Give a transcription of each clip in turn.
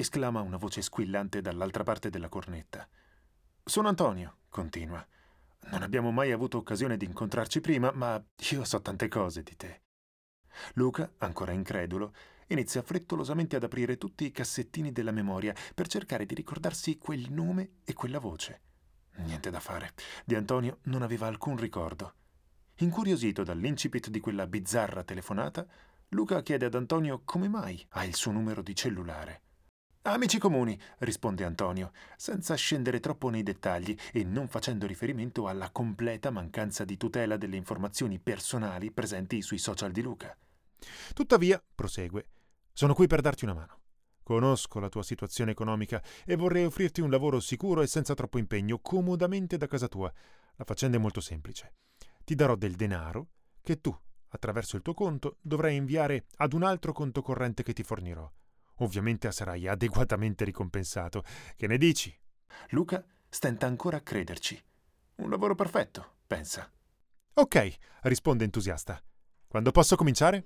esclama una voce squillante dall'altra parte della cornetta. Sono Antonio, continua. Non abbiamo mai avuto occasione di incontrarci prima, ma io so tante cose di te. Luca, ancora incredulo, inizia frettolosamente ad aprire tutti i cassettini della memoria per cercare di ricordarsi quel nome e quella voce. Niente da fare. Di Antonio non aveva alcun ricordo. Incuriosito dall'incipit di quella bizzarra telefonata, Luca chiede ad Antonio come mai ha il suo numero di cellulare. Amici comuni, risponde Antonio, senza scendere troppo nei dettagli e non facendo riferimento alla completa mancanza di tutela delle informazioni personali presenti sui social di Luca. Tuttavia, prosegue, sono qui per darti una mano. Conosco la tua situazione economica e vorrei offrirti un lavoro sicuro e senza troppo impegno, comodamente da casa tua. La faccenda è molto semplice. Ti darò del denaro che tu, attraverso il tuo conto, dovrai inviare ad un altro conto corrente che ti fornirò. Ovviamente sarai adeguatamente ricompensato. Che ne dici? Luca stenta ancora a crederci. Un lavoro perfetto, pensa. Ok, risponde entusiasta. Quando posso cominciare?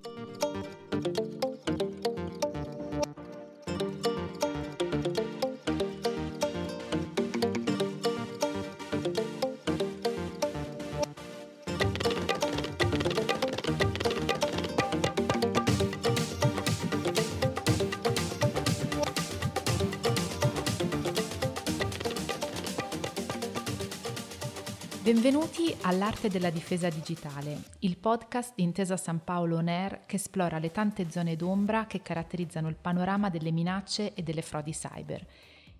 Benvenuti all'Arte della difesa digitale, il podcast di Intesa San Paolo On Air che esplora le tante zone d'ombra che caratterizzano il panorama delle minacce e delle frodi cyber.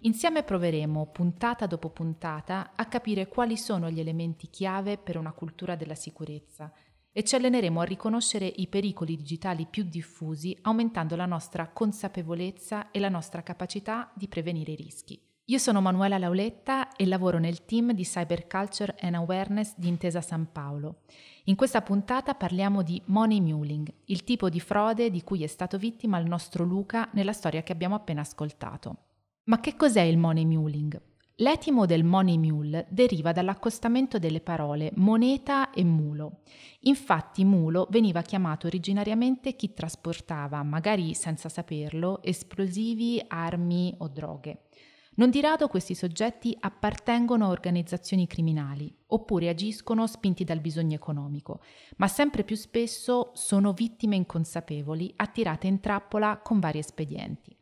Insieme proveremo, puntata dopo puntata, a capire quali sono gli elementi chiave per una cultura della sicurezza e ci alleneremo a riconoscere i pericoli digitali più diffusi, aumentando la nostra consapevolezza e la nostra capacità di prevenire i rischi. Io sono Manuela Lauletta e lavoro nel team di Cyber Culture and Awareness di Intesa San Paolo. In questa puntata parliamo di money muling, il tipo di frode di cui è stato vittima il nostro Luca nella storia che abbiamo appena ascoltato. Ma che cos'è il money muling? L'etimo del money mule deriva dall'accostamento delle parole moneta e mulo. Infatti mulo veniva chiamato originariamente chi trasportava, magari senza saperlo, esplosivi, armi o droghe. Non di rado questi soggetti appartengono a organizzazioni criminali oppure agiscono spinti dal bisogno economico, ma sempre più spesso sono vittime inconsapevoli attirate in trappola con vari espedienti.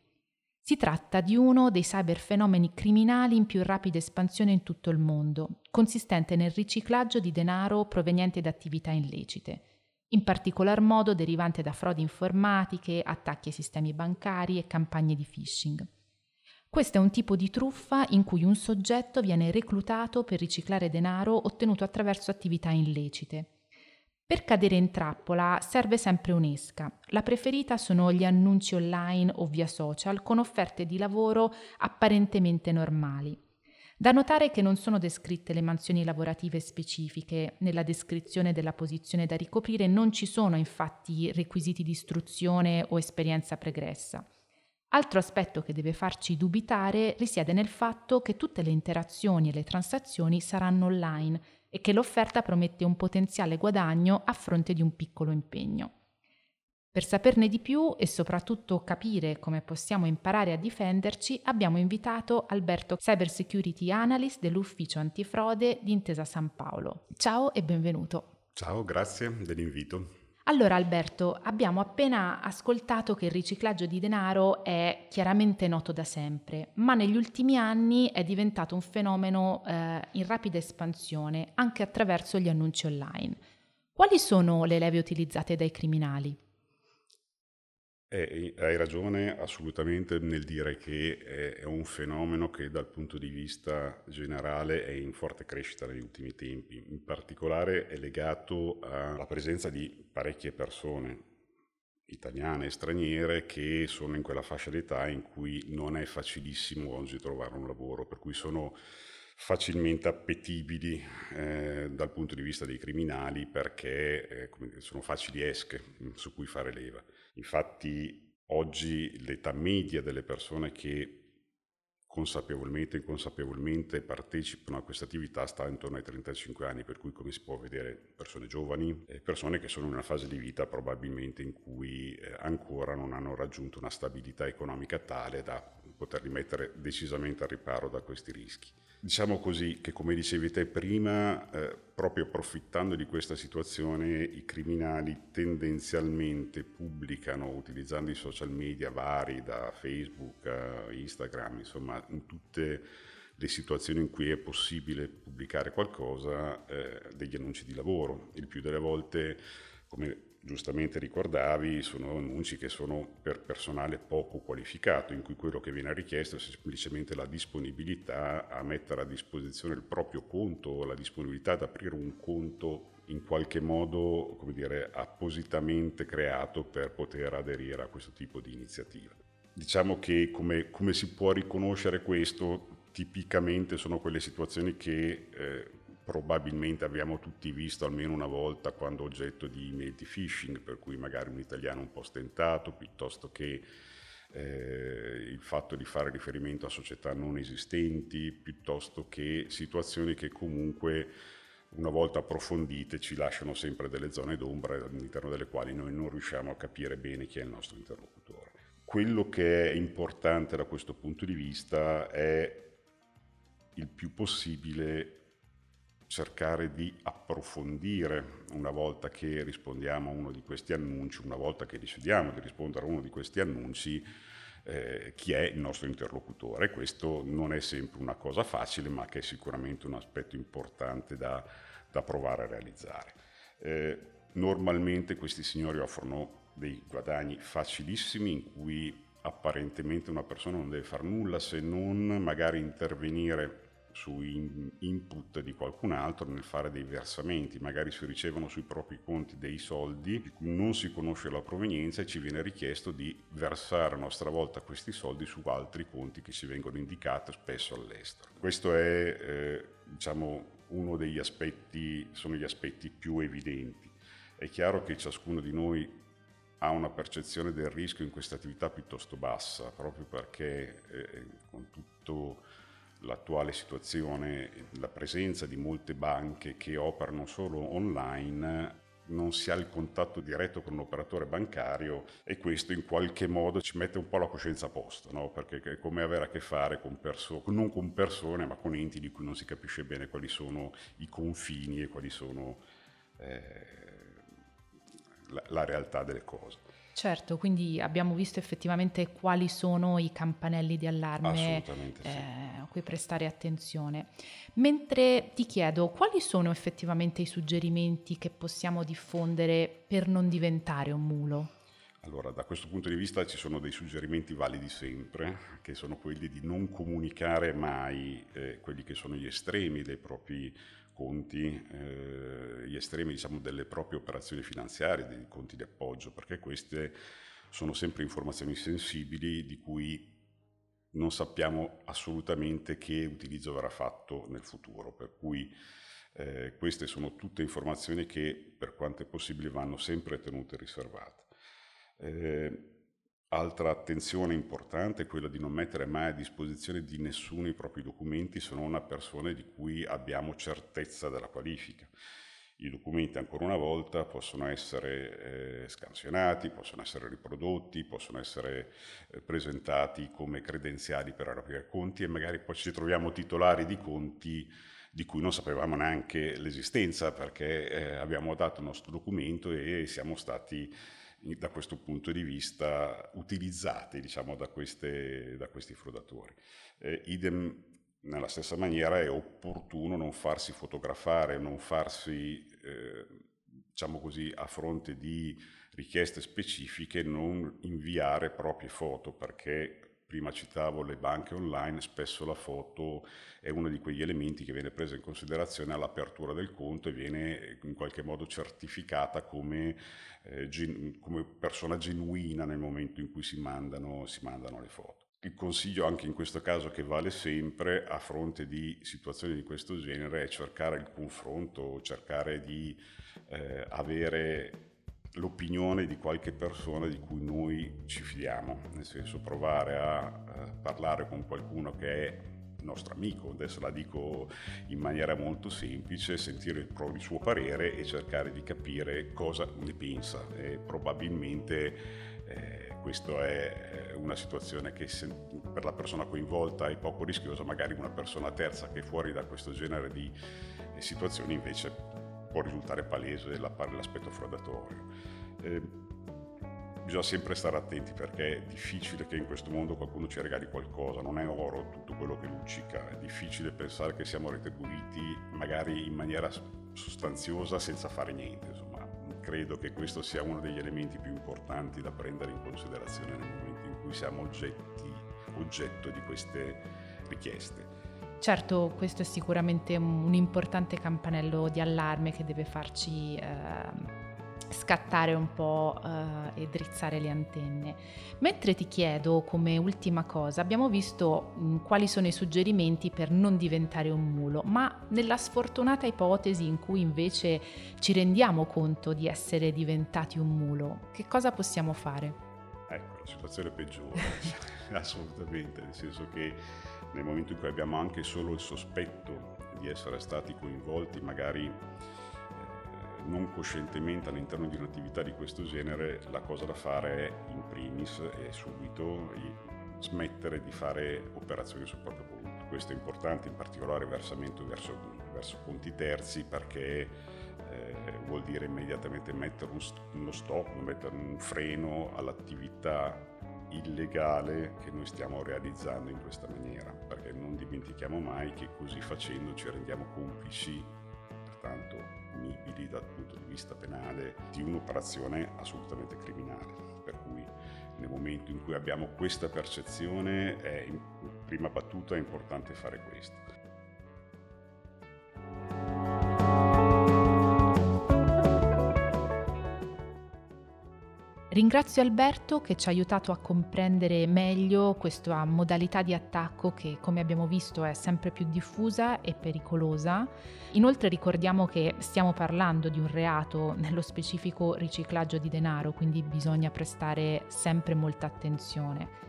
Si tratta di uno dei cyberfenomeni criminali in più rapida espansione in tutto il mondo, consistente nel riciclaggio di denaro proveniente da attività illecite, in particolar modo derivante da frodi informatiche, attacchi ai sistemi bancari e campagne di phishing. Questo è un tipo di truffa in cui un soggetto viene reclutato per riciclare denaro ottenuto attraverso attività illecite. Per cadere in trappola serve sempre un'esca. La preferita sono gli annunci online o via social con offerte di lavoro apparentemente normali. Da notare che non sono descritte le mansioni lavorative specifiche, nella descrizione della posizione da ricoprire non ci sono infatti requisiti di istruzione o esperienza pregressa. Altro aspetto che deve farci dubitare risiede nel fatto che tutte le interazioni e le transazioni saranno online e che l'offerta promette un potenziale guadagno a fronte di un piccolo impegno. Per saperne di più e soprattutto capire come possiamo imparare a difenderci, abbiamo invitato Alberto, Cyber Security Analyst dell'Ufficio Antifrode di Intesa San Paolo. Ciao e benvenuto. Ciao, grazie dell'invito. Allora Alberto, abbiamo appena ascoltato che il riciclaggio di denaro è chiaramente noto da sempre, ma negli ultimi anni è diventato un fenomeno eh, in rapida espansione anche attraverso gli annunci online. Quali sono le leve utilizzate dai criminali? Eh, hai ragione assolutamente nel dire che è un fenomeno che dal punto di vista generale è in forte crescita negli ultimi tempi, in particolare è legato alla presenza di parecchie persone italiane e straniere che sono in quella fascia d'età in cui non è facilissimo oggi trovare un lavoro, per cui sono facilmente appetibili eh, dal punto di vista dei criminali perché eh, sono facili esche su cui fare leva. Infatti oggi l'età media delle persone che consapevolmente o inconsapevolmente partecipano a questa attività sta intorno ai 35 anni, per cui come si può vedere persone giovani e persone che sono in una fase di vita probabilmente in cui eh, ancora non hanno raggiunto una stabilità economica tale da poterli mettere decisamente al riparo da questi rischi. Diciamo così che, come dicevi te prima, eh, proprio approfittando di questa situazione, i criminali tendenzialmente pubblicano, utilizzando i social media vari, da Facebook a Instagram, insomma, in tutte le situazioni in cui è possibile pubblicare qualcosa, eh, degli annunci di lavoro. Il più delle volte, come giustamente ricordavi, sono annunci che sono per personale poco qualificato, in cui quello che viene richiesto è semplicemente la disponibilità a mettere a disposizione il proprio conto, la disponibilità ad aprire un conto in qualche modo, come dire, appositamente creato per poter aderire a questo tipo di iniziativa. Diciamo che come, come si può riconoscere questo, tipicamente sono quelle situazioni che eh, probabilmente abbiamo tutti visto almeno una volta quando oggetto di email di phishing, per cui magari un italiano un po' stentato, piuttosto che eh, il fatto di fare riferimento a società non esistenti, piuttosto che situazioni che comunque una volta approfondite ci lasciano sempre delle zone d'ombra all'interno delle quali noi non riusciamo a capire bene chi è il nostro interlocutore. Quello che è importante da questo punto di vista è il più possibile cercare di approfondire una volta che rispondiamo a uno di questi annunci, una volta che decidiamo di rispondere a uno di questi annunci, eh, chi è il nostro interlocutore. Questo non è sempre una cosa facile, ma che è sicuramente un aspetto importante da, da provare a realizzare. Eh, normalmente questi signori offrono dei guadagni facilissimi in cui apparentemente una persona non deve fare nulla se non magari intervenire su input di qualcun altro nel fare dei versamenti, magari si ricevono sui propri conti dei soldi non si conosce la provenienza e ci viene richiesto di versare a nostra volta questi soldi su altri conti che ci vengono indicati spesso all'estero. Questo è eh, diciamo, uno degli aspetti, sono gli aspetti più evidenti. È chiaro che ciascuno di noi ha una percezione del rischio in questa attività piuttosto bassa, proprio perché eh, con tutto l'attuale situazione, la presenza di molte banche che operano solo online, non si ha il contatto diretto con un operatore bancario e questo in qualche modo ci mette un po' la coscienza a posto, no? perché è come avere a che fare con persone, non con persone, ma con enti di cui non si capisce bene quali sono i confini e quali sono eh, la, la realtà delle cose. Certo, quindi abbiamo visto effettivamente quali sono i campanelli di allarme eh, a cui prestare attenzione. Mentre ti chiedo quali sono effettivamente i suggerimenti che possiamo diffondere per non diventare un mulo? Allora, da questo punto di vista ci sono dei suggerimenti validi sempre, che sono quelli di non comunicare mai eh, quelli che sono gli estremi dei propri conti, eh, gli estremi diciamo, delle proprie operazioni finanziarie, dei conti di appoggio, perché queste sono sempre informazioni sensibili di cui non sappiamo assolutamente che utilizzo verrà fatto nel futuro, per cui eh, queste sono tutte informazioni che per quanto è possibile vanno sempre tenute riservate. Eh, Altra attenzione importante è quella di non mettere mai a disposizione di nessuno i propri documenti se non a persone di cui abbiamo certezza della qualifica. I documenti ancora una volta possono essere eh, scansionati, possono essere riprodotti, possono essere eh, presentati come credenziali per aprire conti e magari poi ci troviamo titolari di conti di cui non sapevamo neanche l'esistenza perché eh, abbiamo dato il nostro documento e siamo stati da questo punto di vista utilizzate diciamo, da, queste, da questi frodatori. Eh, idem nella stessa maniera è opportuno non farsi fotografare, non farsi, eh, diciamo così, a fronte di richieste specifiche, non inviare proprie foto perché prima citavo le banche online, spesso la foto è uno di quegli elementi che viene preso in considerazione all'apertura del conto e viene in qualche modo certificata come, eh, gen- come persona genuina nel momento in cui si mandano, si mandano le foto. Il consiglio anche in questo caso che vale sempre a fronte di situazioni di questo genere è cercare il confronto, cercare di eh, avere l'opinione di qualche persona di cui noi ci fidiamo, nel senso provare a, a parlare con qualcuno che è nostro amico, adesso la dico in maniera molto semplice, sentire il, il suo parere e cercare di capire cosa ne pensa. E probabilmente eh, questa è una situazione che se, per la persona coinvolta è poco rischiosa, magari una persona terza che è fuori da questo genere di eh, situazioni invece può risultare palese l'aspetto frodatorio. Eh, bisogna sempre stare attenti perché è difficile che in questo mondo qualcuno ci regali qualcosa, non è oro tutto quello che luccica, è difficile pensare che siamo retribuiti magari in maniera sostanziosa senza fare niente. Insomma, credo che questo sia uno degli elementi più importanti da prendere in considerazione nel momento in cui siamo oggetti, oggetto di queste richieste. Certo, questo è sicuramente un importante campanello di allarme che deve farci eh, scattare un po' eh, e drizzare le antenne. Mentre ti chiedo come ultima cosa, abbiamo visto mh, quali sono i suggerimenti per non diventare un mulo, ma nella sfortunata ipotesi in cui invece ci rendiamo conto di essere diventati un mulo, che cosa possiamo fare? Ecco, la situazione peggiore, assolutamente, nel senso che nel momento in cui abbiamo anche solo il sospetto di essere stati coinvolti magari eh, non coscientemente all'interno di un'attività di questo genere, la cosa da fare è in primis e subito smettere di fare operazioni sul proprio conto. Questo è importante, in particolare versamento verso, verso conti terzi perché eh, vuol dire immediatamente mettere uno stop, mettere un freno all'attività illegale che noi stiamo realizzando in questa maniera, perché non dimentichiamo mai che così facendo ci rendiamo complici, pertanto punibili dal punto di vista penale, di un'operazione assolutamente criminale. Per cui nel momento in cui abbiamo questa percezione, è in prima battuta è importante fare questo. Ringrazio Alberto che ci ha aiutato a comprendere meglio questa modalità di attacco che, come abbiamo visto, è sempre più diffusa e pericolosa. Inoltre ricordiamo che stiamo parlando di un reato, nello specifico riciclaggio di denaro, quindi bisogna prestare sempre molta attenzione.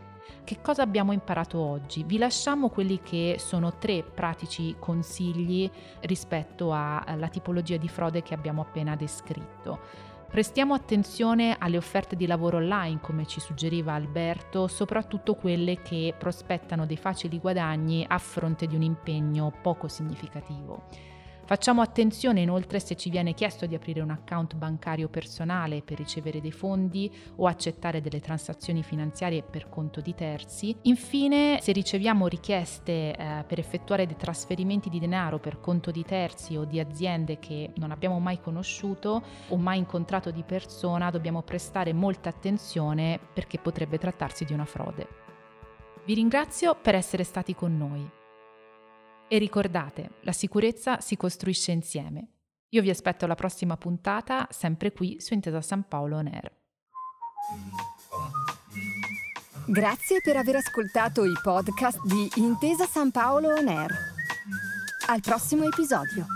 Che cosa abbiamo imparato oggi? Vi lasciamo quelli che sono tre pratici consigli rispetto alla tipologia di frode che abbiamo appena descritto. Prestiamo attenzione alle offerte di lavoro online, come ci suggeriva Alberto, soprattutto quelle che prospettano dei facili guadagni a fronte di un impegno poco significativo. Facciamo attenzione inoltre se ci viene chiesto di aprire un account bancario personale per ricevere dei fondi o accettare delle transazioni finanziarie per conto di terzi. Infine, se riceviamo richieste eh, per effettuare dei trasferimenti di denaro per conto di terzi o di aziende che non abbiamo mai conosciuto o mai incontrato di persona, dobbiamo prestare molta attenzione perché potrebbe trattarsi di una frode. Vi ringrazio per essere stati con noi. E ricordate, la sicurezza si costruisce insieme. Io vi aspetto alla prossima puntata, sempre qui su Intesa San Paolo On Air. Grazie per aver ascoltato i podcast di Intesa San Paolo On Air. Al prossimo episodio.